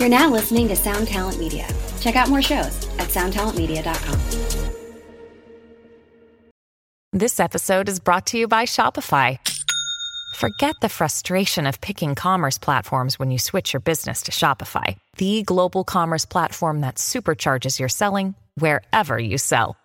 You're now listening to Sound Talent Media. Check out more shows at soundtalentmedia.com. This episode is brought to you by Shopify. Forget the frustration of picking commerce platforms when you switch your business to Shopify, the global commerce platform that supercharges your selling wherever you sell.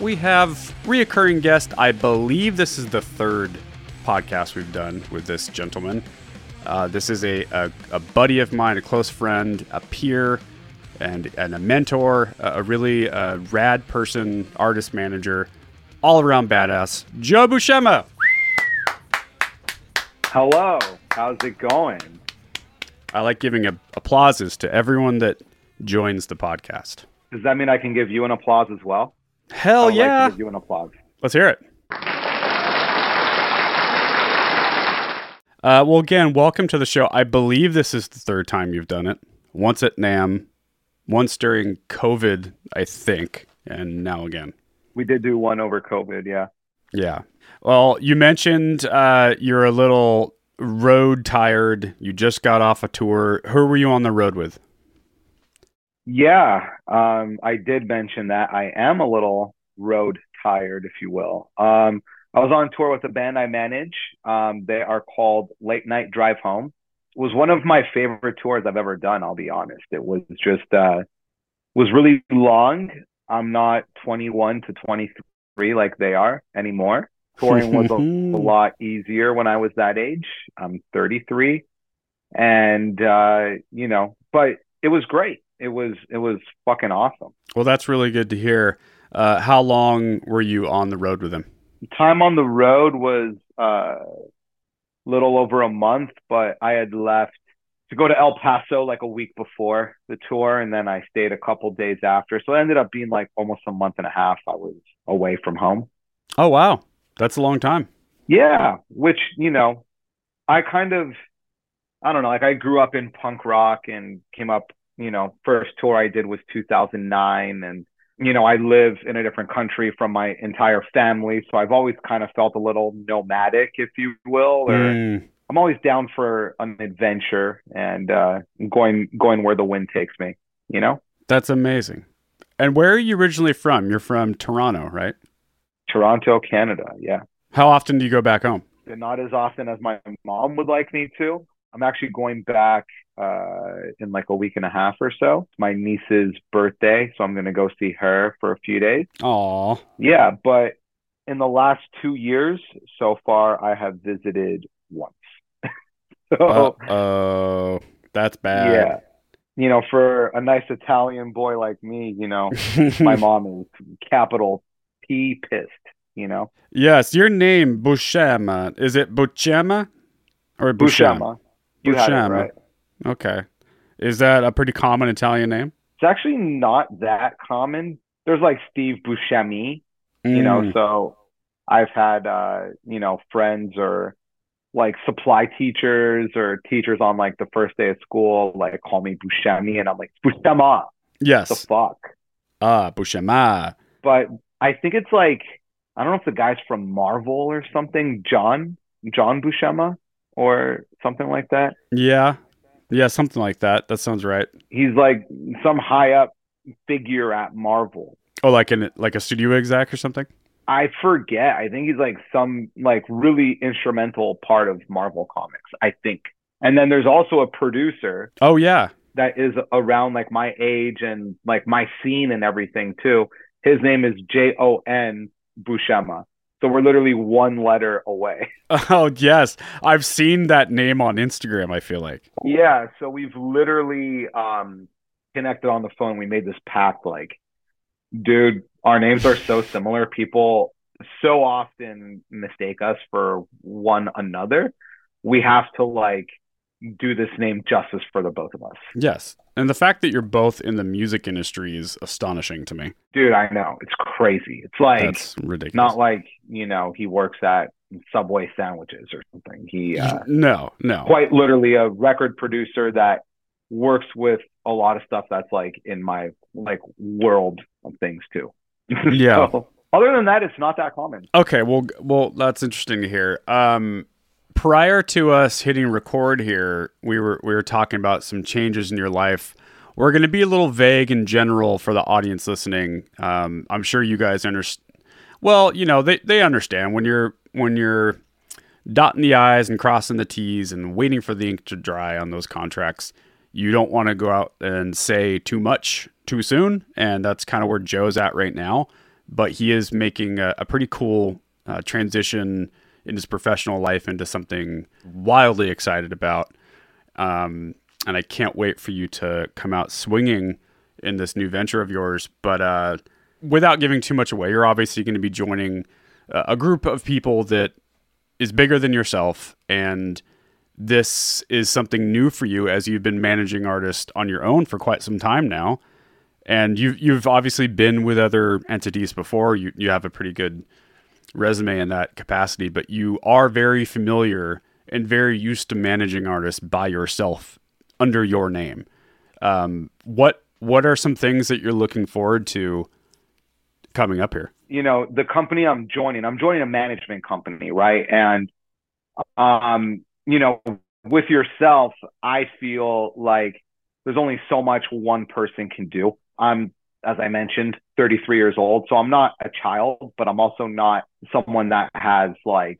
we have reoccurring guest. I believe this is the third podcast we've done with this gentleman. Uh, this is a, a, a buddy of mine, a close friend, a peer, and, and a mentor, a, a really uh, rad person, artist manager, all around badass, Joe Buscema. Hello, how's it going? I like giving a, applauses to everyone that joins the podcast. Does that mean I can give you an applause as well? Hell I would yeah. Like give you an applause. Let's hear it. Uh, well, again, welcome to the show. I believe this is the third time you've done it. Once at NAMM, once during COVID, I think, and now again. We did do one over COVID, yeah. Yeah. Well, you mentioned uh, you're a little road tired. You just got off a tour. Who were you on the road with? Yeah, um, I did mention that I am a little road tired, if you will. Um, I was on tour with a band I manage. Um, they are called Late Night Drive Home. It was one of my favorite tours I've ever done. I'll be honest. It was just uh, was really long. I'm not 21 to 23 like they are anymore. Touring was a, a lot easier when I was that age. I'm 33, and uh, you know, but it was great. It was it was fucking awesome. Well, that's really good to hear. Uh, how long were you on the road with him? time on the road was uh little over a month, but I had left to go to El Paso like a week before the tour, and then I stayed a couple days after. So it ended up being like almost a month and a half. I was away from home. Oh wow, that's a long time. Yeah, which you know, I kind of, I don't know, like I grew up in punk rock and came up. You know, first tour I did was 2009, and you know, I live in a different country from my entire family, so I've always kind of felt a little nomadic, if you will, or Mm, I'm always down for an adventure and uh, going going where the wind takes me. You know, that's amazing. And where are you originally from? You're from Toronto, right? Toronto, Canada. Yeah, How often do you go back home? not as often as my mom would like me to. I'm actually going back uh, in like a week and a half or so. It's my niece's birthday, so I'm going to go see her for a few days. Aw. Yeah, but in the last two years so far, I have visited once. so Oh, that's bad. yeah, you know, for a nice Italian boy like me, you know, my mom is capital P pissed. You know, yes, your name Buscema. Is it Buscema or Buscema? Buscema. You had it right. Okay. Is that a pretty common Italian name? It's actually not that common. There's like Steve Buscemi, you know, Mm. so I've had uh, you know, friends or like supply teachers or teachers on like the first day of school like call me Buscemi and I'm like Buscema. Yes. The fuck. Ah, Buscema. But I think it's like I don't know if the guy's from Marvel or something, John, John Buscema or something like that. Yeah. Yeah, something like that. That sounds right. He's like some high up figure at Marvel. Oh, like in like a studio exec or something? I forget. I think he's like some like really instrumental part of Marvel Comics, I think. And then there's also a producer Oh yeah. that is around like my age and like my scene and everything too. His name is J O N Buscema. So we're literally one letter away. Oh yes. I've seen that name on Instagram, I feel like. Yeah, so we've literally um connected on the phone. We made this pact like, dude, our names are so similar. People so often mistake us for one another. We have to like do this name justice for the both of us. Yes. And the fact that you're both in the music industry is astonishing to me. Dude, I know. It's crazy. It's like That's ridiculous. not like, you know, he works at Subway sandwiches or something. He uh, no, no. quite literally a record producer that works with a lot of stuff that's like in my like world of things too. Yeah. so, other than that, it's not that common. Okay, well, well, that's interesting to hear. Um, prior to us hitting record here, we were we were talking about some changes in your life. We're going to be a little vague in general for the audience listening. Um, I'm sure you guys understand. Well, you know, they they understand when you're when you're dotting the i's and crossing the t's and waiting for the ink to dry on those contracts. You don't want to go out and say too much too soon, and that's kind of where Joe's at right now. But he is making a, a pretty cool uh, transition in his professional life into something wildly excited about. Um, and I can't wait for you to come out swinging in this new venture of yours. But uh, without giving too much away, you're obviously going to be joining uh, a group of people that is bigger than yourself. And this is something new for you as you've been managing artists on your own for quite some time now. And you've, you've obviously been with other entities before. You, you have a pretty good resume in that capacity, but you are very familiar and very used to managing artists by yourself under your name. Um, what what are some things that you're looking forward to coming up here? You know, the company I'm joining, I'm joining a management company, right? And um, you know, with yourself, I feel like there's only so much one person can do. I'm as I mentioned, 33 years old. So I'm not a child, but I'm also not someone that has like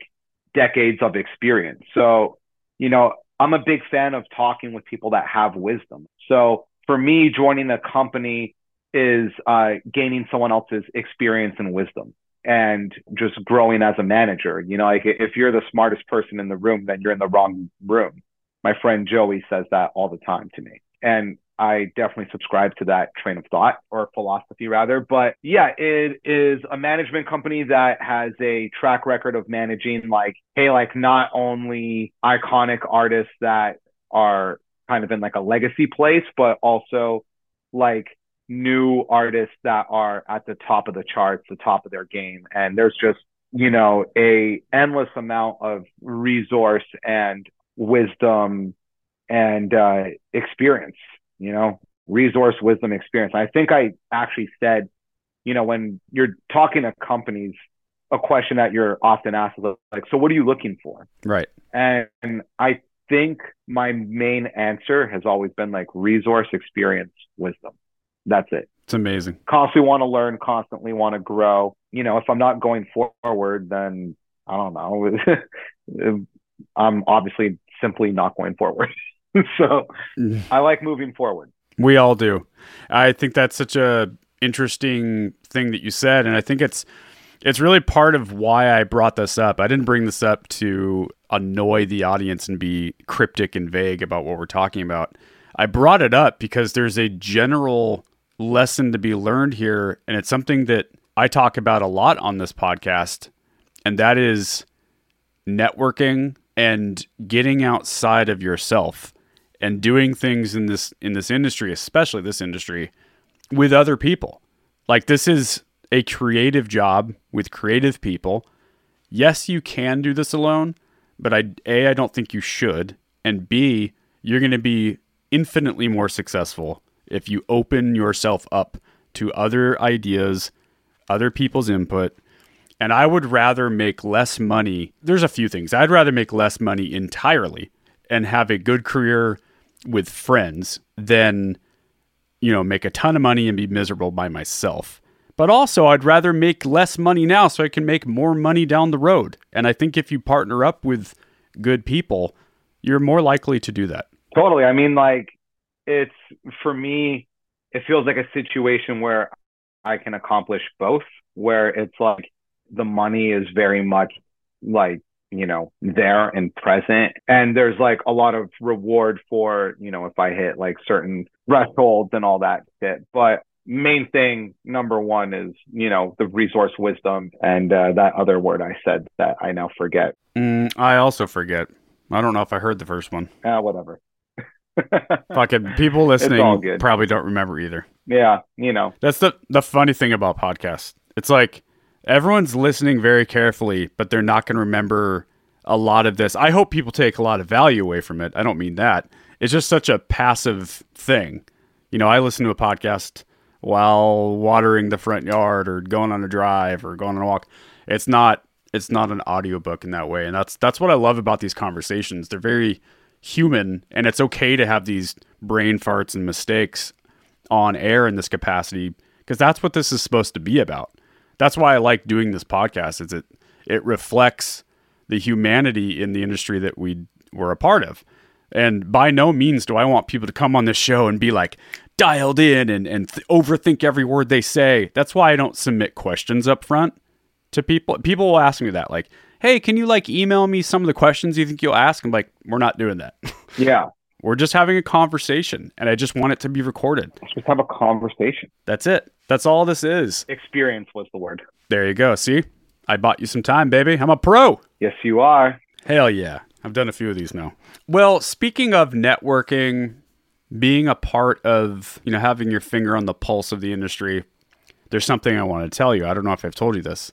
decades of experience. So, you know, I'm a big fan of talking with people that have wisdom. So for me, joining the company is uh, gaining someone else's experience and wisdom and just growing as a manager. You know, like if you're the smartest person in the room, then you're in the wrong room. My friend Joey says that all the time to me. And I definitely subscribe to that train of thought or philosophy rather. But yeah, it is a management company that has a track record of managing like, hey, like not only iconic artists that are kind of in like a legacy place, but also like new artists that are at the top of the charts, the top of their game. And there's just, you know, a endless amount of resource and wisdom and uh, experience you know, resource, wisdom, experience. I think I actually said, you know, when you're talking to companies, a question that you're often asked is like, so what are you looking for? Right. And I think my main answer has always been like resource, experience, wisdom. That's it. It's amazing. Constantly want to learn, constantly want to grow. You know, if I'm not going forward, then I don't know. I'm obviously simply not going forward. so. I like moving forward. We all do. I think that's such a interesting thing that you said, and I think it's it's really part of why I brought this up. I didn't bring this up to annoy the audience and be cryptic and vague about what we're talking about. I brought it up because there's a general lesson to be learned here, and it's something that I talk about a lot on this podcast, and that is networking and getting outside of yourself and doing things in this in this industry, especially this industry, with other people. Like this is a creative job with creative people. Yes, you can do this alone, but I a I don't think you should, and b you're going to be infinitely more successful if you open yourself up to other ideas, other people's input. And I would rather make less money. There's a few things. I'd rather make less money entirely and have a good career with friends than you know make a ton of money and be miserable by myself. But also i'd rather make less money now so i can make more money down the road. And i think if you partner up with good people you're more likely to do that. Totally. I mean like it's for me it feels like a situation where i can accomplish both where it's like the money is very much like you know, there and present. And there's like a lot of reward for, you know, if I hit like certain thresholds and all that shit. But main thing, number one, is, you know, the resource wisdom and uh, that other word I said that I now forget. Mm, I also forget. I don't know if I heard the first one. Uh, whatever. Fucking people listening probably don't remember either. yeah, you know. That's the the funny thing about podcasts. It's like everyone's listening very carefully, but they're not going to remember a lot of this. I hope people take a lot of value away from it. I don't mean that. It's just such a passive thing. You know, I listen to a podcast while watering the front yard or going on a drive or going on a walk. It's not it's not an audiobook in that way. And that's that's what I love about these conversations. They're very human and it's okay to have these brain farts and mistakes on air in this capacity because that's what this is supposed to be about. That's why I like doing this podcast is it it reflects the humanity in the industry that we were a part of. And by no means do I want people to come on this show and be like dialed in and, and th- overthink every word they say. That's why I don't submit questions up front to people. People will ask me that, like, hey, can you like email me some of the questions you think you'll ask? I'm like, we're not doing that. Yeah. We're just having a conversation and I just want it to be recorded. Let's just have a conversation. That's it. That's all this is. Experience was the word. There you go. See, I bought you some time, baby. I'm a pro. Yes, you are. Hell yeah. I've done a few of these now. Well, speaking of networking, being a part of, you know, having your finger on the pulse of the industry, there's something I want to tell you. I don't know if I've told you this,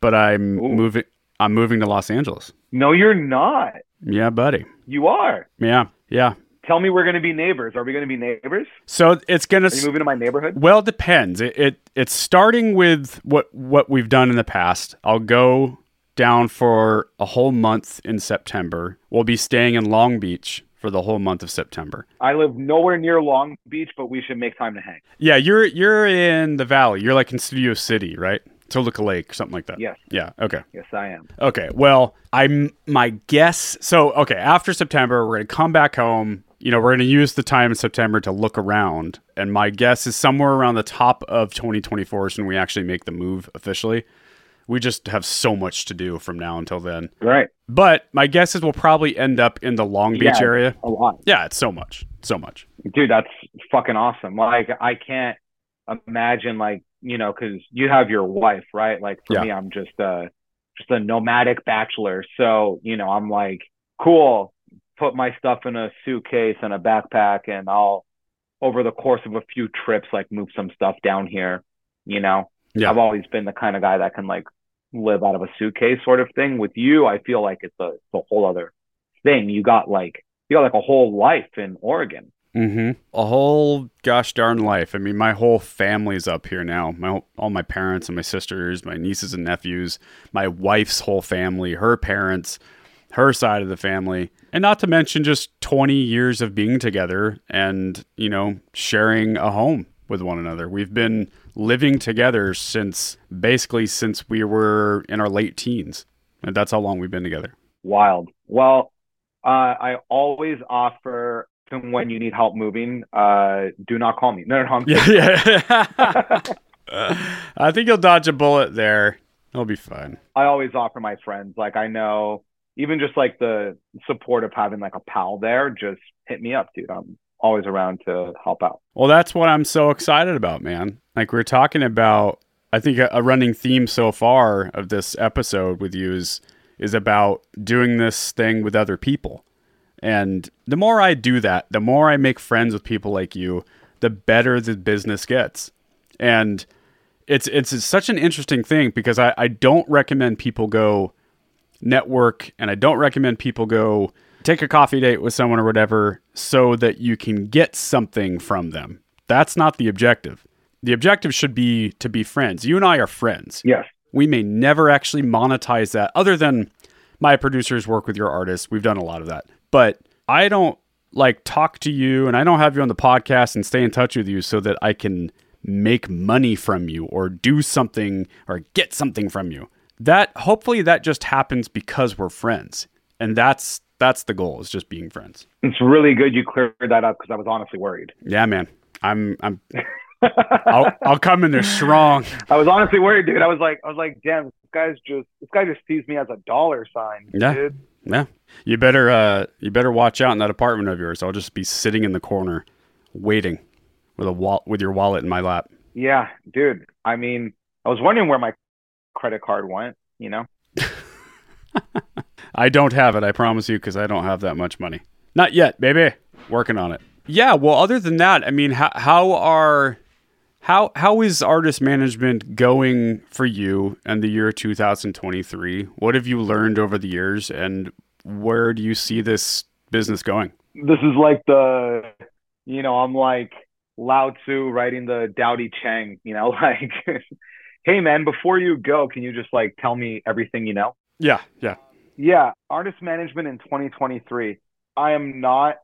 but I'm Ooh. moving I'm moving to Los Angeles. No, you're not. Yeah, buddy. You are. Yeah. Yeah. Tell me we're going to be neighbors. Are we going to be neighbors? So it's going to you moving to my neighborhood? Well, it depends. It, it it's starting with what what we've done in the past. I'll go down for a whole month in September. We'll be staying in Long Beach for the whole month of September. I live nowhere near Long Beach, but we should make time to hang. Yeah, you're you're in the valley. You're like in Studio City, right? Toluca Lake, something like that. Yes. Yeah. Okay. Yes, I am. Okay. Well, I'm my guess. So okay, after September, we're gonna come back home. You know, we're gonna use the time in September to look around, and my guess is somewhere around the top of 2024 is when we actually make the move officially. We just have so much to do from now until then. Right. But my guess is we'll probably end up in the Long Beach Yeah. area. A lot. Yeah, it's so much, so much. Dude, that's fucking awesome. Like, I can't imagine, like, you know, because you have your wife, right? Like, for Yeah. me, I'm just a, just a nomadic bachelor. So, you know, I'm like, cool, put my stuff in a suitcase and a backpack, and I'll, over the course of a few trips, like, move some stuff down here, you know? Yeah. I've always been the kind of guy that can, like, live out of a suitcase sort of thing. With you, I feel like it's a, it's a whole other thing. You got, like, you got, like, a whole life in Oregon. Mm-hmm. A whole gosh darn life. I mean, my whole family's up here now. My whole- all my parents and my sisters, my nieces and nephews, my wife's whole family, her parents, her side of the family, and not to mention just 20 years of being together and you know sharing a home with one another. We've been living together since basically since we were in our late teens, and that's how long we've been together. Wild. Well, uh, I always offer to when you need help moving, uh, do not call me. No, no, no. Yeah, yeah. I think you'll dodge a bullet there. It'll be fine. I always offer my friends. Like I know, even just like the support of having like a pal there, just hit me up, dude. I'm always around to help out. Well, that's what I'm so excited about, man. Like we're talking about, I think a, a running theme so far of this episode with you is is about doing this thing with other people. And the more I do that, the more I make friends with people like you, the better the business gets. And it's it's such an interesting thing because I, I don't recommend people go network and I don't recommend people go take a coffee date with someone or whatever so that you can get something from them. That's not the objective. The objective should be to be friends. You and I are friends. Yes. We may never actually monetize that other than my producers work with your artists. We've done a lot of that. But I don't like talk to you and I don't have you on the podcast and stay in touch with you so that I can make money from you or do something or get something from you. That hopefully that just happens because we're friends. And that's that's the goal is just being friends. It's really good you cleared that up because I was honestly worried. Yeah, man. I'm I'm I'll I'll come in there strong. I was honestly worried, dude. I was like, I was like, damn, this guy's just this guy just sees me as a dollar sign, Yeah. dude. Yeah. You better uh you better watch out in that apartment of yours. I'll just be sitting in the corner waiting with a wall with your wallet in my lap. Yeah, dude. I mean, I was wondering where my credit card went. You know, I don't have it. I promise you, because I don't have that much money. Not yet, baby. Working on it. Yeah. Well, other than that, I mean, how, how are how how is artist management going for you in the year 2023? What have you learned over the years, and where do you see this business going? This is like the, you know, I'm like Lao Tzu writing the Tao Te Ching, you know, like, hey man, before you go, can you just like tell me everything you know? Yeah, yeah. Yeah, artist management in 2023. I am not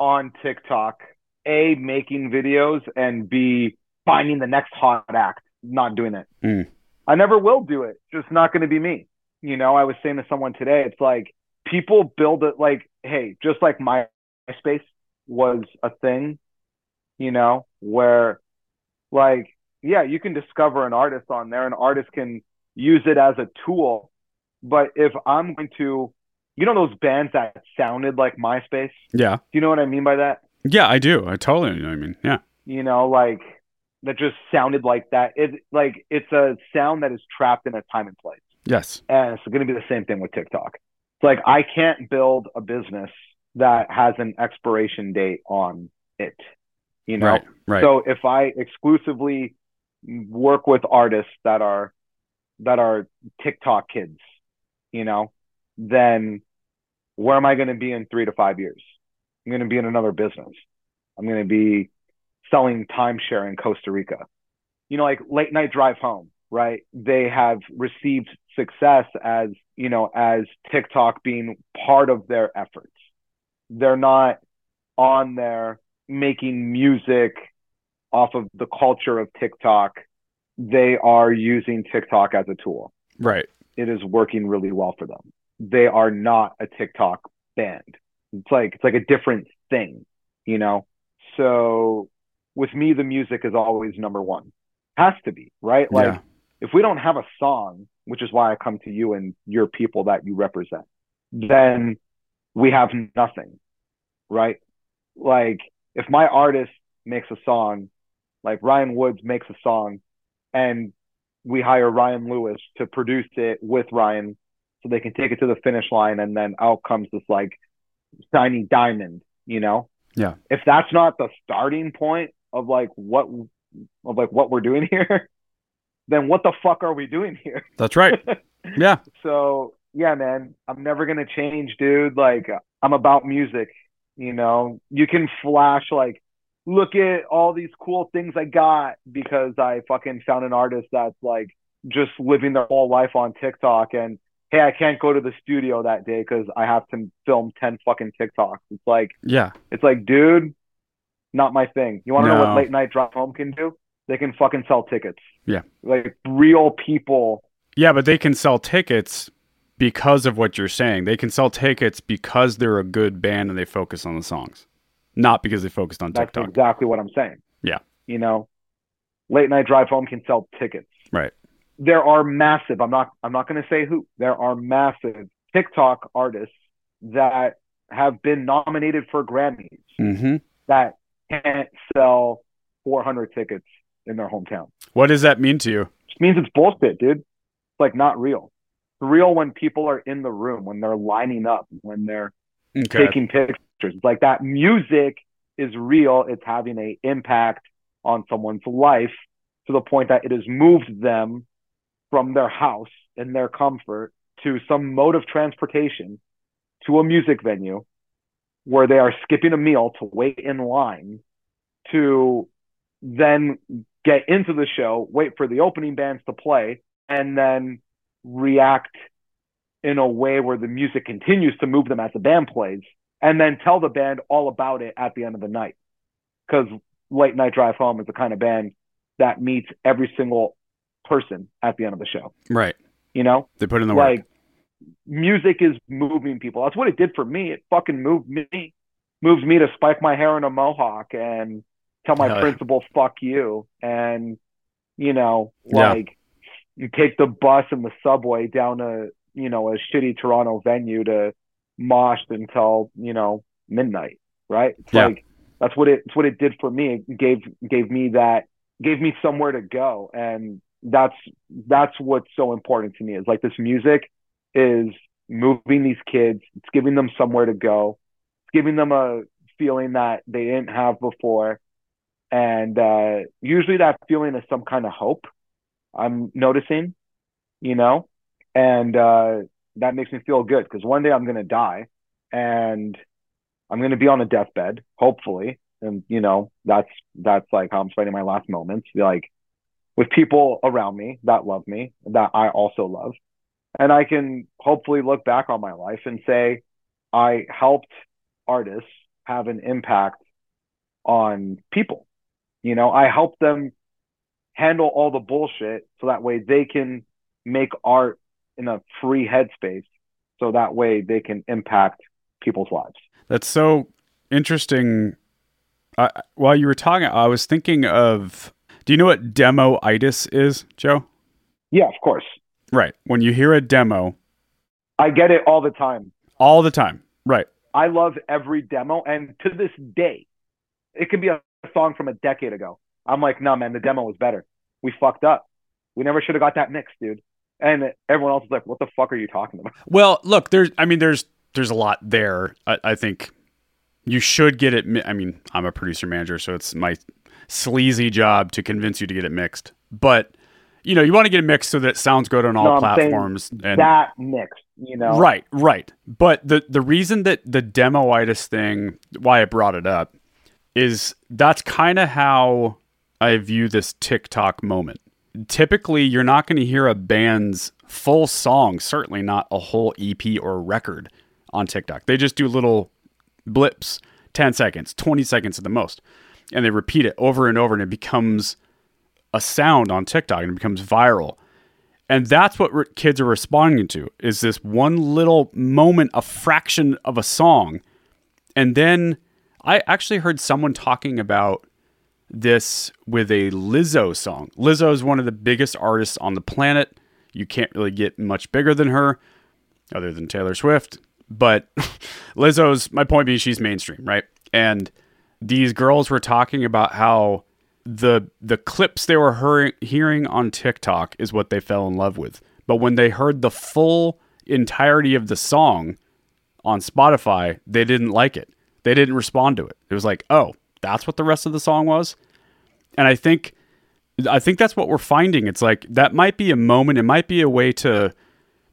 on TikTok, A, making videos, and B, finding the next hot act. Not doing it. Mm. I never will do it. Just not going to be me. You know, I was saying to someone today, it's like people build it like, hey, just like MySpace was a thing, you know, where like, yeah, you can discover an artist on there. An artist can use it as a tool but if I'm going to, you know, those bands that sounded like MySpace. Yeah. Do you know what I mean by that? Yeah, I do. I totally know what I mean. Yeah. You know, like that just sounded like that. It like it's a sound that is trapped in a time and place. Yes. And it's going to be the same thing with TikTok. It's like I can't build a business that has an expiration date on it. You know. Right. Right. So if I exclusively work with artists that are that are TikTok kids, you know, then where am I going to be in three to five years? I'm going to be in another business. I'm going to be selling timeshare in Costa Rica. You know, like late night drive home, right? They have received success as, you know, as TikTok being part of their efforts. They're not on there making music off of the culture of TikTok. They are using TikTok as a tool. Right it is working really well for them. They are not a TikTok band. It's like it's like a different thing, you know. So with me, the music is always number one. Has to be right. Like Yeah. if we don't have a song, which is why I come to you and your people that you represent, then we have nothing, right? Like if my artist makes a song, like Ryan Woods makes a song, and we hire Ryan Lewis to produce it with Ryan so they can take it to the finish line and then out comes this like shiny diamond, you know? Yeah. If that's not the starting point of like what of like what we're doing here, then what the fuck are we doing here? That's right. Yeah. So, yeah, man, I'm never to change, dude. Like I'm about music, you know. You can flash like look at all these cool things I got because I fucking found an artist that's like just living their whole life on TikTok and hey, I can't go to the studio that day because I have to film 10 fucking TikToks. It's like, Yeah. it's like, dude, not my thing. You want to know what late night drive home can do? They can fucking sell tickets. Yeah. Like real people. Yeah, but they can sell tickets because of what you're saying. They can sell tickets because they're a good band and they focus on the songs, not because they focused on That's TikTok. exactly what I'm saying. Yeah. You know, late night drive home can sell tickets. Right. There are massive, I'm not I'm not gonna say who, there are massive TikTok artists that have been nominated for Grammys Mm-hmm. that can't sell 400 tickets in their hometown. What does that mean to you? Just means it's bullshit, dude. It's like not real. It's real when people are in the room, when they're lining up, when they're Okay. taking pictures. It's like that music is real. It's having a impact on someone's life to the point that it has moved them from their house in their comfort to some mode of transportation to a music venue where they are skipping a meal to wait in line to then get into the show, wait for the opening bands to play, and then react in a way where the music continues to move them as the band plays, and then tell the band all about it at the end of the night. Because Late Night Drive Home is the kind of band that meets every single person at the end of the show. Right. You know, They put in the work. Music is moving people. That's what it did for me. It fucking moved me, moved me to spike my hair in a mohawk and tell my Hell yeah. principal "fuck you," and you know, Yeah. like you take the bus and the subway down to you know a shitty Toronto venue to mosh until you know midnight. Right? It's Yeah. like that's what it. It's what it did for me. It gave gave me that gave me somewhere to go and that's that's what's so important to me is like this music is moving these kids. It's giving them somewhere to go. It's giving them a feeling that they didn't have before. And uh, usually that feeling is some kind of hope. I'm noticing, you know, and uh, that makes me feel good because one day I'm going to die and I'm going to be on a deathbed, hopefully. And, you know, that's, that's like how I'm spending my last moments, like with people around me that love me, that I also love. And I can hopefully look back on my life and say, I helped artists have an impact on people. You know, I help them handle all the bullshit so that way they can make art in a free headspace so that way they can impact people's lives. That's so interesting. Uh, while you were talking, I was thinking of do you know what demo-itis is, Joe? Yeah, of course. Right. When you hear a demo, I get it all the time. All the time. Right. I love every demo. And to this day, it can be a song from a decade ago. I'm like, no, man, the demo was better. We fucked up. We never should have got that mix, dude. And everyone else is like, what the fuck are you talking about? Well, look, there's, I mean, there's, there's a lot there. I, I think you should get it. I mean, I'm a producer manager, so it's my sleazy job to convince you to get it mixed. But you know, you want to get it mixed so that it sounds good on all No, platforms. And that mix, you know? right, right. But the the reason that the demoitis thing, why I brought it up, is that's kind of how I view this TikTok moment. Typically, you're not going to hear a band's full song, certainly not a whole EP or record on TikTok. They just do little blips, 10 seconds, 20 seconds at the most, and they repeat it over and over, and it becomes a sound on TikTok and it becomes viral. And that's what re- kids are responding to is this one little moment, a fraction of a song. And then I actually heard someone talking about this with a Lizzo song. Lizzo is one of the biggest artists on the planet. You can't really get much bigger than her, other than Taylor Swift. But Lizzo's, my point being, she's mainstream, right? And these girls were talking about how the the clips they were hearing, hearing on TikTok is what they fell in love with. But when they heard the full entirety of the song on Spotify, they didn't like it. They didn't respond to it. It was like, "Oh, that's what the rest of the song was." And I think I think that's what we're finding. It's like that might be a moment, it might be a way to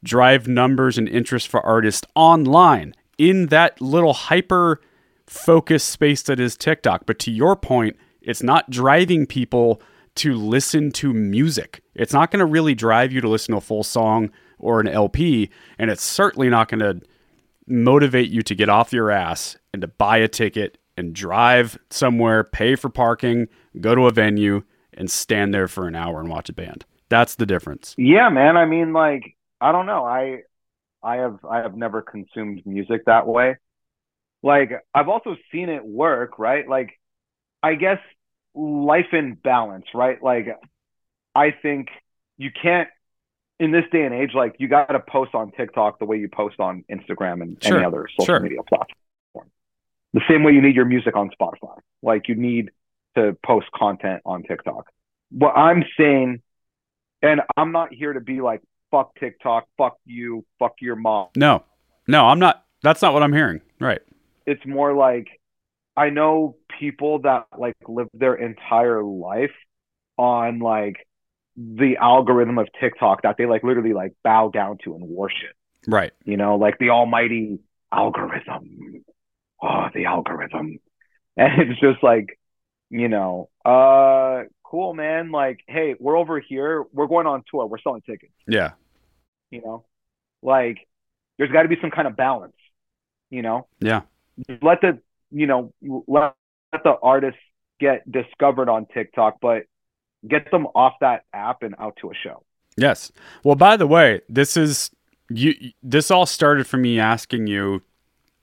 drive numbers and interest for artists online in that little hyper focused space that is TikTok. But to your point, it's not driving people to listen to music. It's not going to really drive you to listen to a full song or an LP, and it's certainly not going to motivate you to get off your ass and to buy a ticket and drive somewhere, pay for parking, go to a venue, and stand there for an hour and watch a band. That's the difference. Yeah, man. I mean, like, I don't know. I I have I have never consumed music that way. Like, I've also seen it work, right? Like, I guess life in balance, right? Like, I think you can't in this day and age, like you got to post on TikTok the way you post on Instagram and Sure, any other social sure. media platform. The same way you need your music on Spotify. Like you need to post content on TikTok. What I'm saying, and I'm not here to be like, fuck TikTok, fuck you, fuck your mom. No, no, I'm not. That's not what I'm hearing. Right. It's more like I know people that like live their entire life on like the algorithm of TikTok that they like literally like bow down to and worship. Right. You know, like the almighty algorithm. Oh, the algorithm. And it's just like, you know, uh cool man, like, hey, we're over here, we're going on tour, we're selling tickets, Yeah. you know? Like there's gotta be some kind of balance, you know? Yeah. let the you know let, let the artists get discovered on TikTok, but get them off that app and out to a show. Yes. Well, by the way, this is you. This all started from me asking you,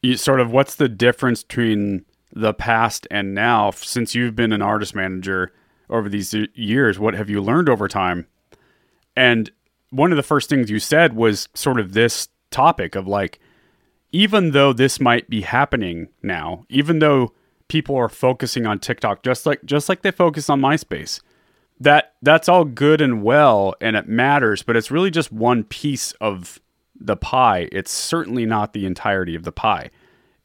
you, sort of, what's the difference between the past and now? Since you've been an artist manager over these years, what have you learned over time? And one of the first things you said was sort of this topic of like, even though this might be happening now, even though people are focusing on TikTok just like just like they focus on MySpace, that that's all good and well and it matters, but it's really just one piece of the pie, it's certainly not the entirety of the pie.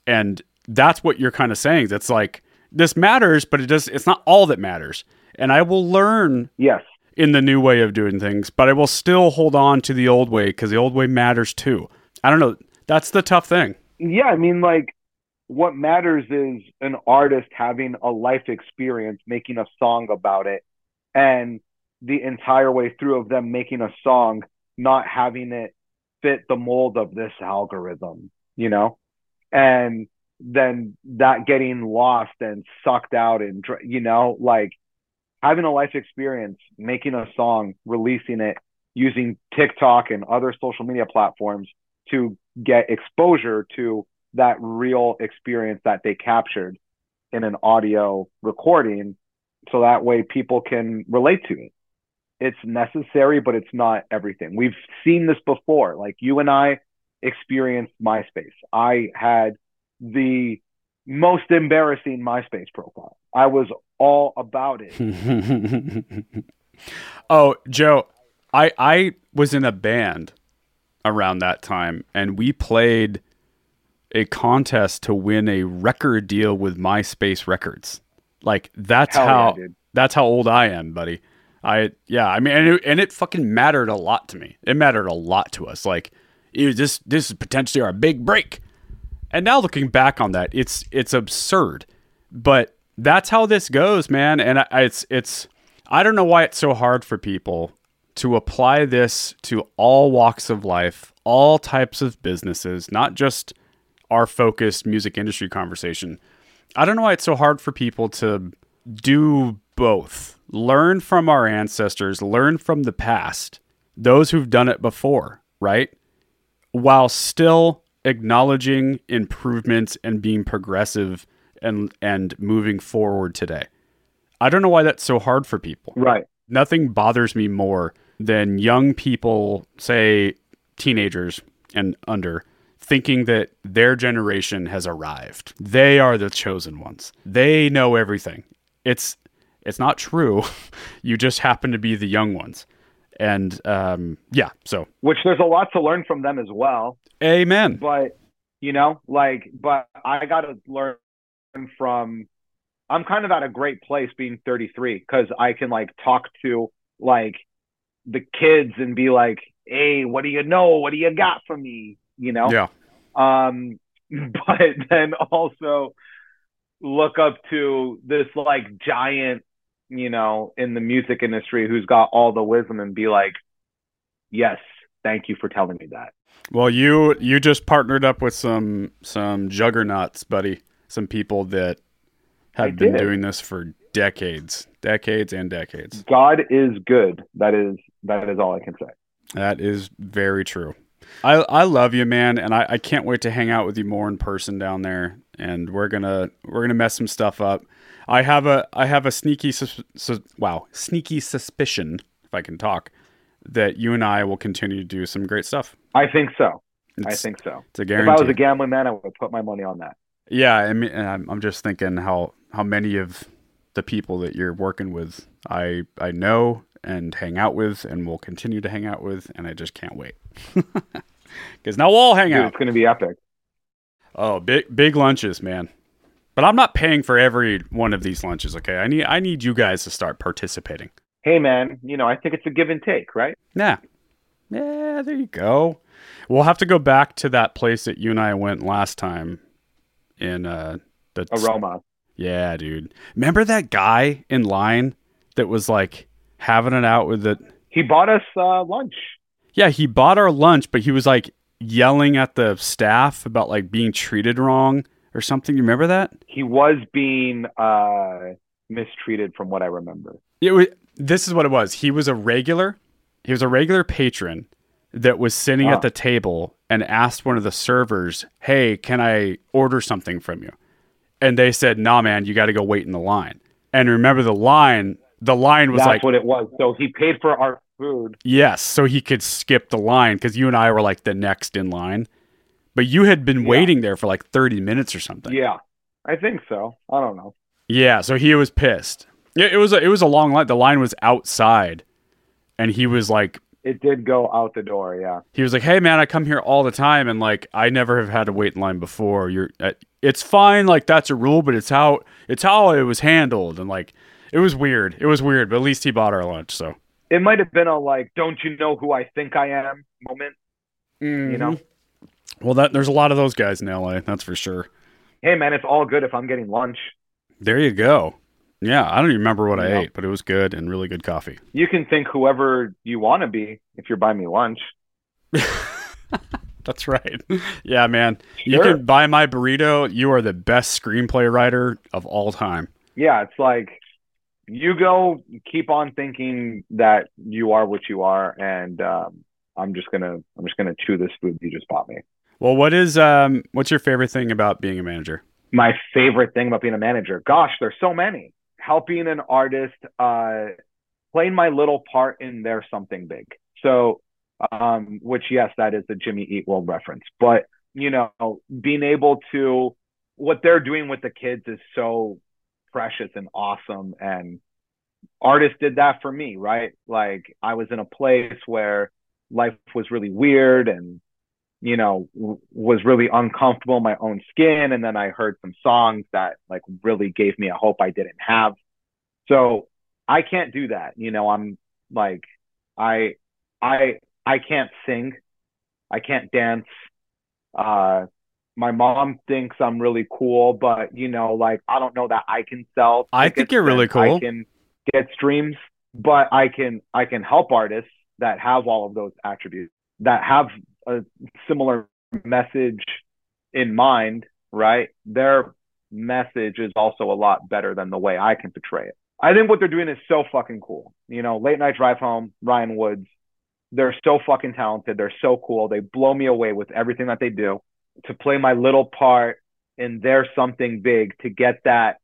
And that's what you're kind of saying. It's like this matters, but it does it's not all that matters. And I will learn Yes. in the new way of doing things, but I will still hold on to the old way because the old way matters too. I don't know. That's the tough thing. Yeah, I mean, like, what matters is an artist having a life experience, making a song about it, and the entire way through of them making a song, not having it fit the mold of this algorithm, you know? And then that getting lost and sucked out and, you know, like having a life experience, making a song, releasing it, using TikTok and other social media platforms to get exposure to that real experience that they captured in an audio recording so that way people can relate to it. It's necessary, but it's not everything. We've seen this before. Like you and I experienced MySpace. I had the most embarrassing MySpace profile. I was all about it. oh, Joe, I I was in a band around that time and we played a contest to win a record deal with MySpace Records. Like that's Hell how dude. that's how old I am, buddy. I yeah, I mean and it, and it fucking mattered a lot to me. It mattered a lot to us. Like it was this this is potentially our big break. And now looking back on that, it's it's absurd. But that's how this goes, man. And I, it's it's I don't know why it's so hard for people to apply this to all walks of life, all types of businesses, not just our focused music industry conversation. I don't know why it's so hard for people to do both. Learn from our ancestors, learn from the past, those who've done it before, right? While still acknowledging improvements and being progressive and and moving forward today. I don't know why that's so hard for people. Right. Nothing bothers me more than young people, say teenagers and under, thinking that their generation has arrived. They are the chosen ones. They know everything. It's it's not true. you just happen to be the young ones. And um, yeah, so Which there's a lot to learn from them as well. amen. but you know like but i got to learn from i'm kind of at a great place being 33 because i can like talk to like the kids and be like hey what do you know what do you got for me you know Yeah. um but then also look up to this like giant you know in the music industry who's got all the wisdom and be like yes thank you for telling me that Well, you you just partnered up with some some juggernauts, buddy. Some people that have I been did. doing this for decades, decades and decades. God is good. That is that is all I can say. That is very true. I I love you, man, and I, I can't wait to hang out with you more in person down there. And we're gonna we're gonna mess some stuff up. I have a I have a sneaky sus- sus- wow sneaky suspicion if I can talk that you and I will continue to do some great stuff. I think so. I think so. it's a If. I was a gambling man, I would put my money on that. Yeah, I mean, I'm, I'm just thinking how how many of the people that you're working with I I know and hang out with and will continue to hang out with, and I just can't wait because now we'll all hang Dude, out. it's going to be epic. Oh, big big lunches, man. But I'm not paying for every one of these lunches. Okay, I need I need you guys to start participating. Hey, man, you know, I think it's a give and take, right? Yeah, yeah. There you go. We'll have to go back to that place that you and I went last time in uh the Aroma. Yeah, dude. Remember that guy in line that was like having it out with it? He bought us uh, lunch. Yeah, he bought our lunch, but he was like yelling at the staff about like being treated wrong or something. You remember that? He was being uh, mistreated, from what I remember. It was, this is what it was. He was a regular. He was a regular patron that was sitting Ah. at the table and asked one of the servers, "Hey, can I order something from you?" And they said, "Nah, man, you got to go wait in the line." And remember the line. The line was like That's like what it was. So he paid for our food. Yes, so he could skip the line because you and I were like the next in line. But you had been Yeah. waiting there for like 30 minutes or something. Yeah, I think so. I don't know. Yeah, so he was pissed. Yeah, it was a, it was a long line. The line was outside, and he was like It did go out the door, yeah. He was like, "Hey man, I come here all the time, and like I never have had to wait in line before. You're, uh, it's fine, like that's a rule, but it's how it's how it was handled, and like it was weird. It was weird, but at least he bought our lunch, so It might have been a like, don't you know who I think I am moment. You know? Well, that there's a lot of those guys in LA, that's for sure. Hey man, it's all good if I'm getting lunch. There you go. Yeah, I don't even remember what I Yeah. ate, but it was good and really good coffee. You can think whoever you want to be if you're buying me lunch. That's right. yeah, man. You can buy my burrito. You are the best screenplay writer of all time. Yeah, it's like you go keep on thinking that you are what you are, and um, I'm just gonna I'm just gonna chew this food you just bought me. Well, what is um what's your favorite thing about being a manager? my favorite thing about being a manager. Gosh, there's so many. Helping an artist, uh, playing my little part in their something big. So, um, which yes, that is the Jimmy Eat World reference. But you know, being able to what they're doing with the kids is so precious and awesome. And artists did that for me, right? Like I was in a place where life was really weird and you know, w- was really uncomfortable in my own skin. And then I heard some songs that like really gave me a hope I didn't have. So I can't do that. You know, I'm like, I, I, I can't sing. I can't dance. Uh, my mom thinks I'm really cool, but you know, like I don't know that I can sell. I think you're really cool. I can get streams, but I can I can help artists that have all of those attributes that have a similar message in mind, right? Their message is also a lot better than the way I can portray it. I think what they're doing is so fucking cool. You know, late night drive home, Ryan Woods, they're so fucking talented. They're so cool. They blow me away with everything that they do. To play my little part in their something big, to get that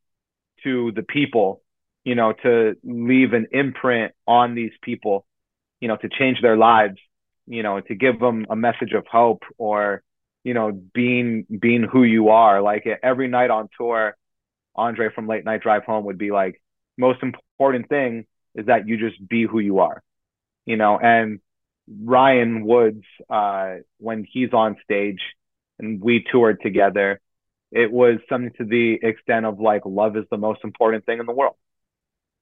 to the people, you know, to leave an imprint on these people, you know, to change their lives, you know, to give them a message of hope or, you know, being being who you are. Like every night on tour, Andre from Late Night Drive Home would be like, most important thing is that you just be who you are, you know, and Ryan Woods, uh, when he's on stage and we toured together, it was something to the extent of like, love is the most important thing in the world,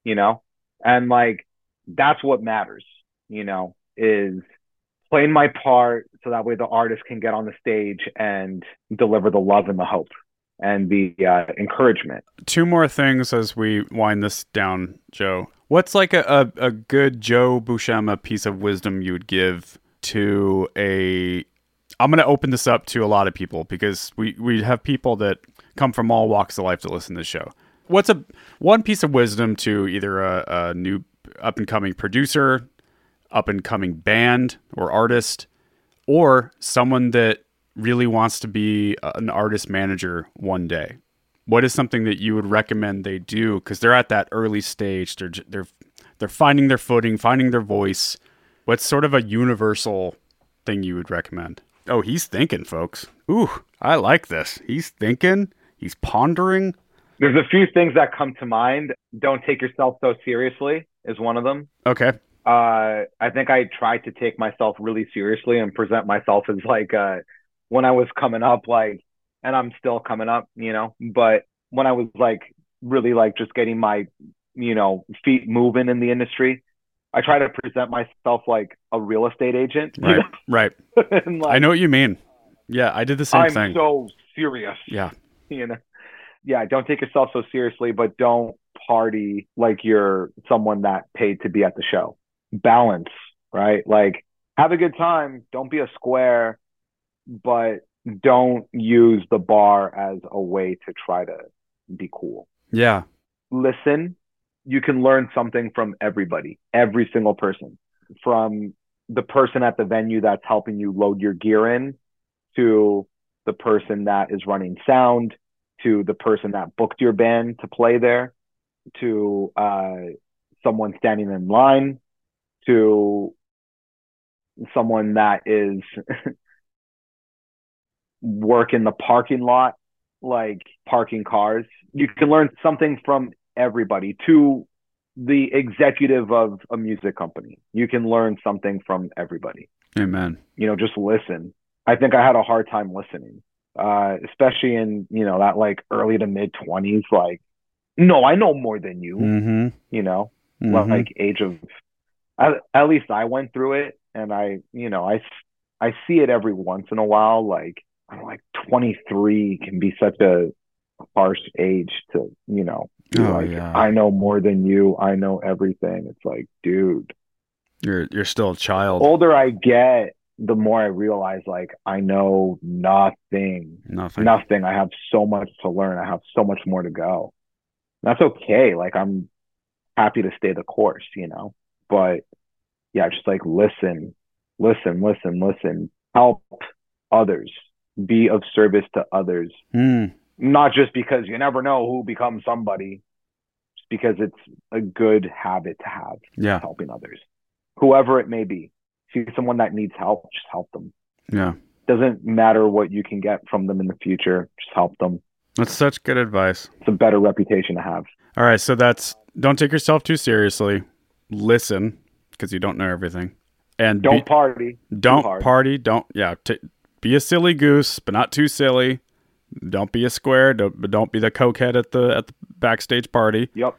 you know? And like, that's what matters, you know, is playing my part so that way the artist can get on the stage and deliver the love and the hope and the uh, encouragement. Two more things as we wind this down, Joe. What's like a, a, a good Joe Buscema piece of wisdom you would give to a I'm going to open this up to a lot of people because we, we have people that come from all walks of life to listen to this show. What's a one piece of wisdom to either a, a new up and coming producer, up and coming band or artist, or someone that really wants to be an artist manager one day? What is something that you would recommend they do? Because they're at that early stage. They're they're they're finding their footing, finding their voice. What's sort of a universal thing you would recommend? Oh, he's thinking, folks. Ooh, I like this. He's thinking. He's pondering. There's a few things that come to mind. Don't take yourself so seriously is one of them. Okay. Uh, I think I tried to take myself really seriously and present myself as like uh, when I was coming up, like, and I'm still coming up, you know. But when I was like really like just getting my, you know, feet moving in the industry, I try to present myself like a real estate agent. Right. Right. and, like, I know what you mean. Yeah, I did the same thing. I'm so serious. yeah. you know yeah don't take yourself so seriously but don't party like you're someone that paid to be at the show balance right like have a good time don't be a square but don't use the bar as a way to try to be cool Yeah. listen you can learn something from everybody every single person from the person at the venue that's helping you load your gear in to the person that is running sound to the person that booked your band to play there to uh, someone standing in line to someone that is work in the parking lot like parking cars you can learn something from everybody to the executive of a music company. You can learn something from everybody. Amen. You know, just listen. I think I had a hard time listening, uh, especially in you know that like early to mid twenties. Like, no, I know more than you. Mm-hmm. You know, Mhm. like age of. At, at least I went through it, and I, you know, I I see it every once in a while. Like, I'm like 23 can be such a harsh age to, you know, Oh, like, yeah. I know more than you. I know everything. It's like, dude. You're you're still a child. Older I get, the more I realize, like, I know nothing. Nothing. Nothing. I have so much to learn. I have so much more to go. That's okay. Like, I'm happy to stay the course, you know? But yeah, just like listen, listen, listen, listen. Help others. Be of service to others Mm. not just because you never know who becomes somebody, just because it's a good habit to have, Yeah. helping others, whoever it may be. See someone that needs help, just help them. Yeah. Doesn't matter what you can get from them in the future, just help them. That's such good advice. It's a better reputation to have. All right, so that's don't take yourself too seriously. Listen, because you don't know everything, and Don't be- party. don't party. Don't yeah. T- be a silly goose, but not too silly. Don't be a square. Don't don't be the cokehead at the at the backstage party. Yep.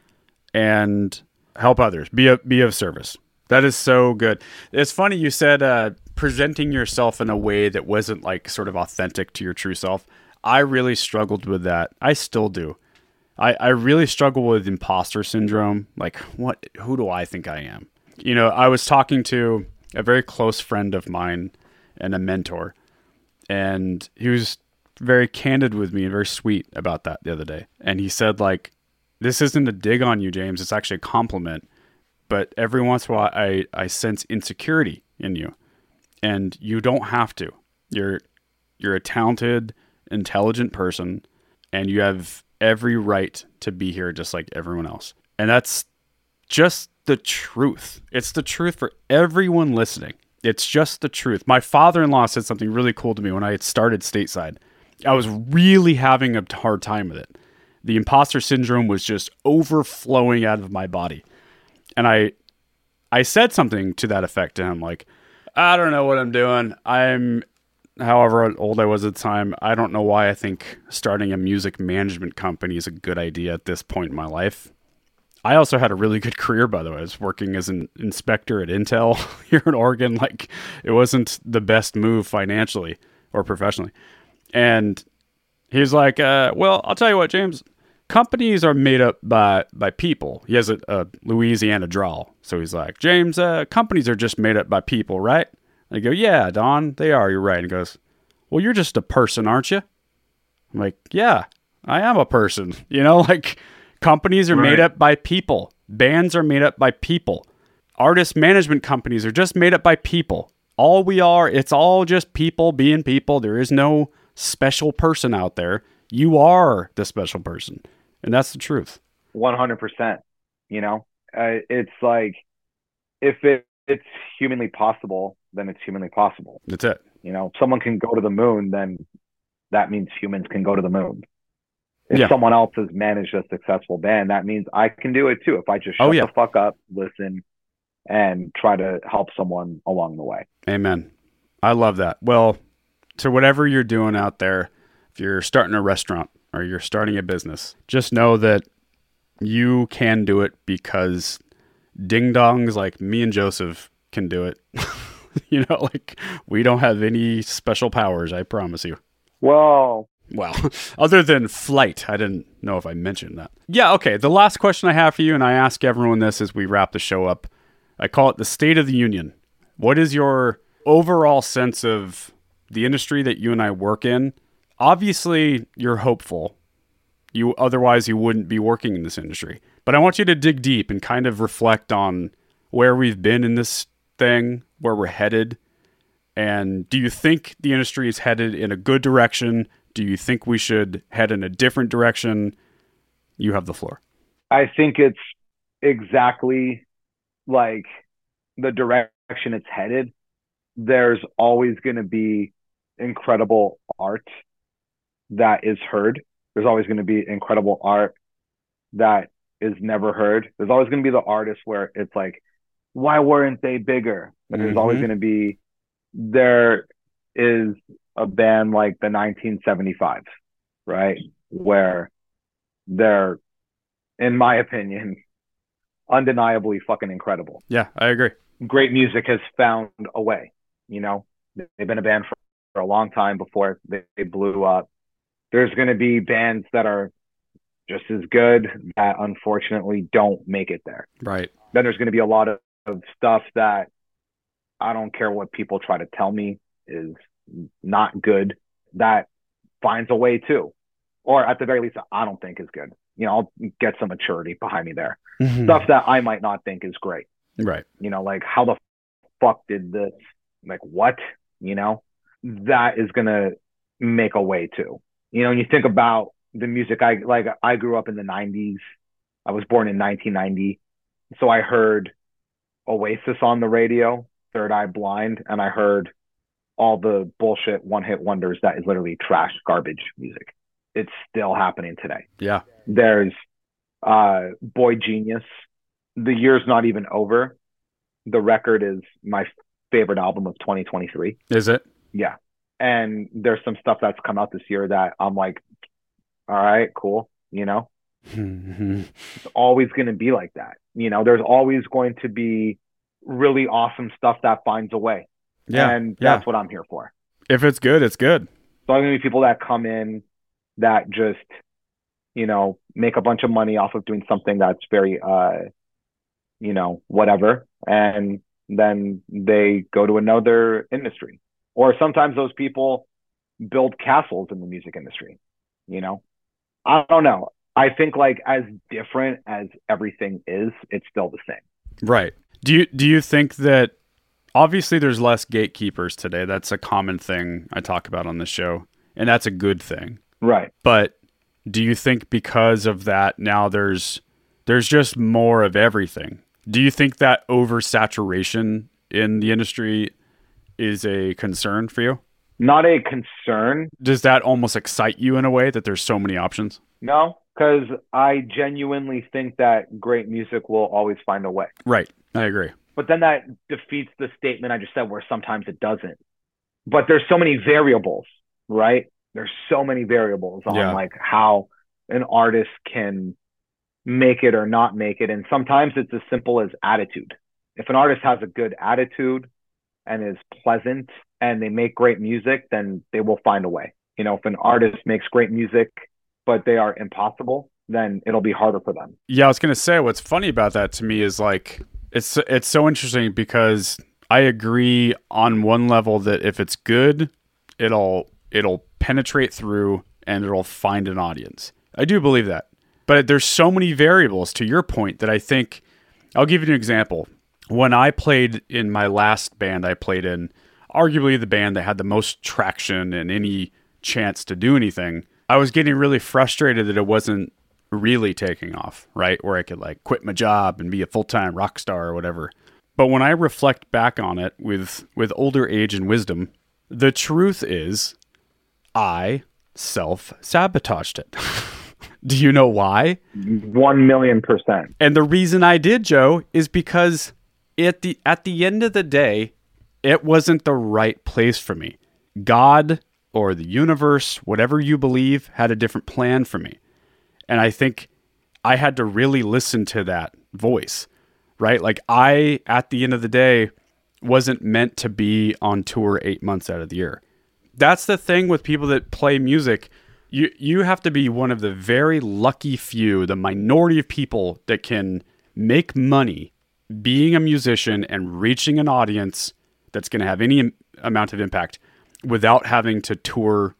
and help others. Be a, be of service. That is so good. It's funny you said uh, presenting yourself in a way that wasn't like sort of authentic to your true self. I really struggled with that. I still do. I, I really struggle with imposter syndrome. Like, what? Who do I think I am? You know, I was talking to a very close friend of mine and a mentor, and he was very candid with me and very sweet about that the other day. And he said, like, this isn't a dig on you, James. It's actually a compliment. But every once in a while, I, I sense insecurity in you, and you don't have to. You're you're a talented, intelligent person, and you have every right to be here just like everyone else. And that's just the truth. It's the truth for everyone listening. It's just the truth. My father in law said something really cool to me when I had started stateside. I was really having a hard time with it. The imposter syndrome was just overflowing out of my body. And I I said something to that effect to him like, I don't know what I'm doing. I'm however old I was at the time, I don't know why I think starting a music management company is a good idea at this point in my life. I also had a really good career, by the way. I was working as an inspector at Intel here in Oregon. Like, it wasn't the best move financially or professionally. And he's like, uh, "Well, I'll tell you what, James. Companies are made up by by people." He has a, a Louisiana drawl, so he's like, "James, uh, companies are just made up by people, right?" I go, "Yeah, Don, they are. You're right." And goes, "Well, you're just a person, aren't you?" I'm like, "Yeah, I am a person. You know, like companies are made up by people. Bands are made up by people. Artist management companies are just made up by people. All we are, it's all just people being people. There is no special person out there. You are the special person. And that's the truth. 100%. You know, uh, it's like if it, it's humanly possible, then it's humanly possible. That's it. You know, if someone can go to the moon, then that means humans can go to the moon. If Yeah. someone else has managed a successful band, that means I can do it too. If I just oh, shut Oh, yeah. the fuck up, listen, and try to help someone along the way. Amen. I love that. Well, to whatever you're doing out there, if you're starting a restaurant or you're starting a business, just know that you can do it because ding dongs like me and Joseph can do it. you know, like we don't have any special powers, I promise you. Well, Well, other than flight, I didn't know if I mentioned that. Yeah, okay. The last question I have for you, and I ask everyone this as we wrap the show up, I call it the State of the Union. What is your overall sense of the industry that you and I work in? Obviously, you're hopeful. You otherwise you wouldn't be working in this industry. But I want you to dig deep and kind of reflect on where we've been in this thing, where we're headed, and do you think the industry is headed in a good direction? Do you think we should head in a different direction? You have the floor. I think it's exactly like the direction it's headed. There's always going to be incredible art that is heard. There's always going to be incredible art that is never heard. There's always going to be the artist where it's like, why weren't they bigger? There's always Mhm. going to be, there is a band like the 1975s, right? Where they're, in my opinion, undeniably fucking incredible. Yeah, I agree. Great music has found a way, you know? They've been a band for, for a long time before they, they blew up. There's going to be bands that are just as good that unfortunately don't make it there. Right. Then there's going to be a lot of, of stuff that I don't care what people try to tell me is not good that finds a way too. Or at the very least, I don't think is good. You know, I'll get some maturity behind me there. Mm-hmm. Stuff that I might not think is great. Right. You know, like how the fuck did this? Like what? You know, that is going to make a way too. You know, and you think about the music I like I grew up in the 90s. I was born in 1990. So I heard Oasis on the radio, Third Eye Blind, and I heard all the bullshit one hit wonders that is literally trash garbage music. It's still happening today. Yeah. There's uh boygenius. The year's not even over. The record is my favorite album of 2023 Is it? yeah and there's some stuff that's come out this year that i'm like all right cool you know it's always going to be like that you know there's always going to be really awesome stuff that finds a way yeah. and yeah. that's what i'm here for If it's good, it's good. so i'm going to be people that come in that just you know make a bunch of money off of doing something that's very uh you know whatever and then they go to another industry or sometimes those people build castles in the music industry you know i don't know i think like as different as everything is it's still the same Right. Do you do you think that obviously there's less gatekeepers today? That's a common thing I talk about on the show, and that's a good thing. right But do you think because of that now there's there's just more of everything? Do you think that oversaturation in the industry is a concern for you? not a concern Does that almost excite you in a way that there's so many options? no because i genuinely think that great music will always find a way Right. I agree. but then that defeats the statement I just said where sometimes it doesn't. But there's so many variables, right? There's so many variables on Yeah. like how an artist can make it or not make it. And sometimes it's as simple as attitude. If an artist has a good attitude and is pleasant and they make great music, then they will find a way. You know, if an artist makes great music, but they are impossible, then it'll be harder for them. Yeah, I was gonna say what's funny about that to me is like it's it's so interesting because I agree on one level that if it's good, it'll it'll penetrate through and it'll find an audience. I do believe that. But there's so many variables to your point that I think I'll give you an example. When I played in my last band I played in, arguably the band that had the most traction and any chance to do anything, I was getting really frustrated that it wasn't really taking off, right? Where I could like quit my job and be a full-time rock star or whatever. But when I reflect back on it with with older age and wisdom, the truth is I self-sabotaged it. do you know why? One million percent. And the reason I did, Joe, is because at the at the end of the day, it wasn't the right place for me. God or the universe, whatever you believe, had a different plan for me. And I think I had to really listen to that voice, right? Like I at the end of the day wasn't meant to be on tour 8 months out of the year. That's the thing with people that play music. You you have to be one of the very lucky few, the minority of people that can make money being a musician and reaching an audience that's going to have any amount of impact without having to tour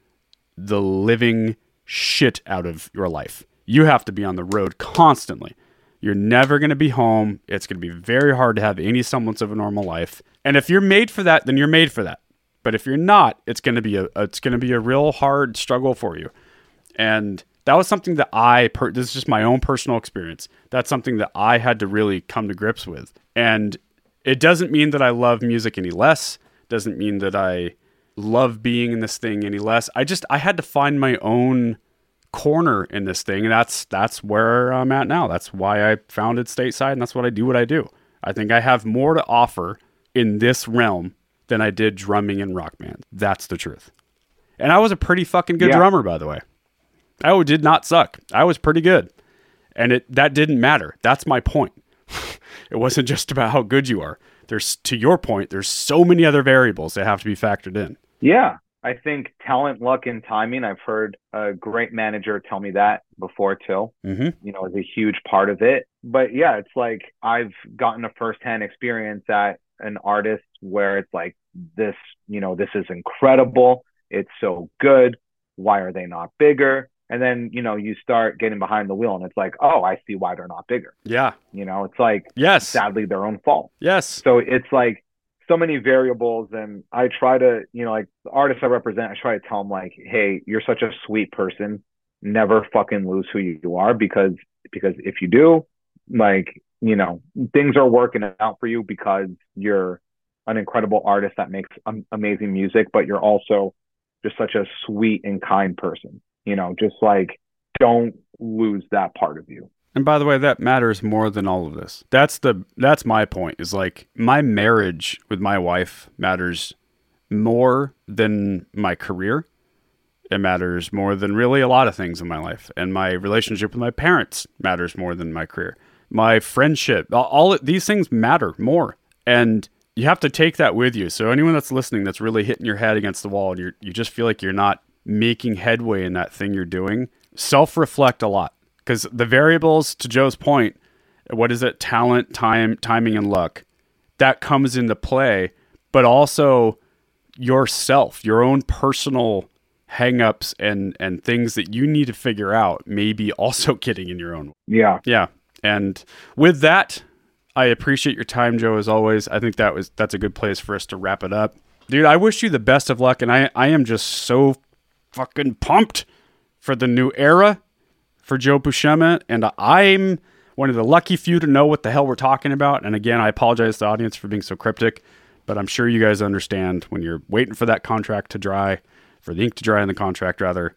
the living shit out of your life. You have to be on the road constantly. You're never going to be home. It's going to be very hard to have any semblance of a normal life. And if you're made for that, then you're made for that. But if you're not, it's going to be a it's going to be a real hard struggle for you. And that was something that I per- this is just my own personal experience. That's something that I had to really come to grips with. And it doesn't mean that I love music any less. Doesn't mean that I love being in this thing any less. I just I had to find my own corner in this thing, and that's that's where I'm at now. That's why I founded Stateside, and that's what I do. What I do. I think I have more to offer in this realm than I did drumming in rock band. That's the truth. And I was a pretty fucking good Yeah. drummer, by the way. I did not suck. I was pretty good, and it that didn't matter. That's my point. it wasn't just about how good you are. There's to your point. There's so many other variables that have to be factored in. Yeah. I think talent, luck, and timing. I've heard a great manager tell me that before too. Mm-hmm. You know, is a huge part of it. But yeah, it's like I've gotten a firsthand experience at an artist where it's like this. You know, this is incredible. It's so good. Why are they not bigger? And then you know you start getting behind the wheel, and it's like, oh, I see why they're not bigger. Yeah. You know, it's like Yes. sadly their own fault. Yes. So it's like so many variables, and I try to, you know, like the artists I represent, I try to tell them like, hey, you're such a sweet person. Never fucking lose who you are because because if you do, like, you know, things are working out for you because you're an incredible artist that makes um, amazing music, but you're also just such a sweet and kind person. You know, just like don't lose that part of you. And by the way, that matters more than all of this. That's the that's my point. Is like my marriage with my wife matters more than my career. It matters more than really a lot of things in my life. And my relationship with my parents matters more than my career. My friendship, all, these things matter more. And you have to take that with you. So anyone that's listening that's really hitting your head against the wall and you you just feel like you're not making headway in that thing you're doing, self-reflect a lot because the variables to Joe's point, what is it? Talent, time, timing, and luck. That comes into play, but also yourself, your own personal hangups and and things that you need to figure out. Maybe also getting in your own. Yeah. Yeah, and with that, I appreciate your time, Joe. As always, I think that was that's a good place for us to wrap it up, dude. I wish you the best of luck, and I I am just so fucking pumped for the new era for Joe Buscema, and I'm one of the lucky few to know what the hell we're talking about. And again, I apologize to the audience for being so cryptic, but I'm sure you guys understand when you're waiting for that contract to dry, for the ink to dry in the contract rather,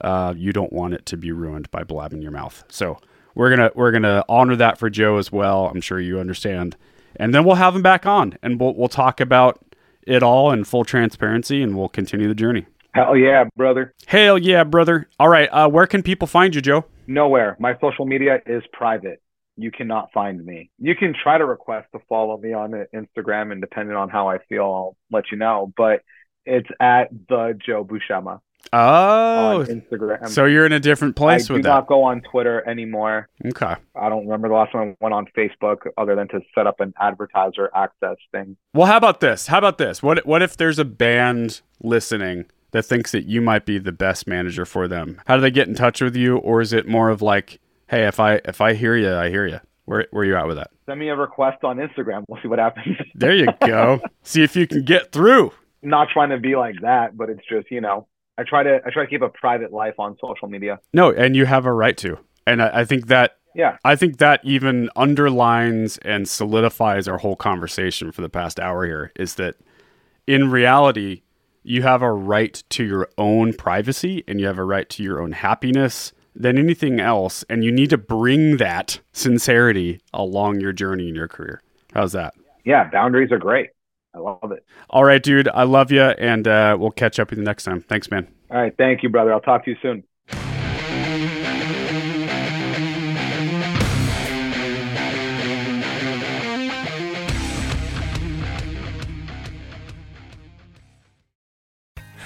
uh, you don't want it to be ruined by blabbing your mouth. So we're gonna we're gonna honor that for Joe as well. I'm sure you understand, and then we'll have him back on, and we'll we'll talk about it all in full transparency, and we'll continue the journey. Hell yeah, brother. Hell yeah, brother! All right, uh, where can people find you, Joe? Nowhere. My social media is private. You cannot find me. You can try to request to follow me on Instagram, and depending on how I feel, I'll let you know. But it's at the Joe Buscema Oh, on Instagram. so you're in a different place I place do with not go on Twitter anymore. Okay. I don't remember the last time I went on Facebook other than to set up an advertiser access thing. Well, how about this? How about this? What what if there's a band listening that thinks that you might be the best manager for them? How do they get in touch with you, or is it more of like, hey, if I if I hear you, I hear you. Where where you at with that? Send me a request on Instagram. We'll see what happens. There you go. See if you can get through. not trying to be like that, but it's just you know I try to I try to keep a private life on social media. No, and you have a right to. And I, I think that Yeah, I think that even underlines and solidifies our whole conversation for the past hour here is that in reality, you have a right to your own privacy and you have a right to your own happiness than anything else. And you need to bring that sincerity along your journey in your career. How's that? yeah. Boundaries are great. I love it. All right, dude. I love you. And uh, we'll catch up with you next time. Thanks, man. All right, thank you, brother. I'll talk to you soon.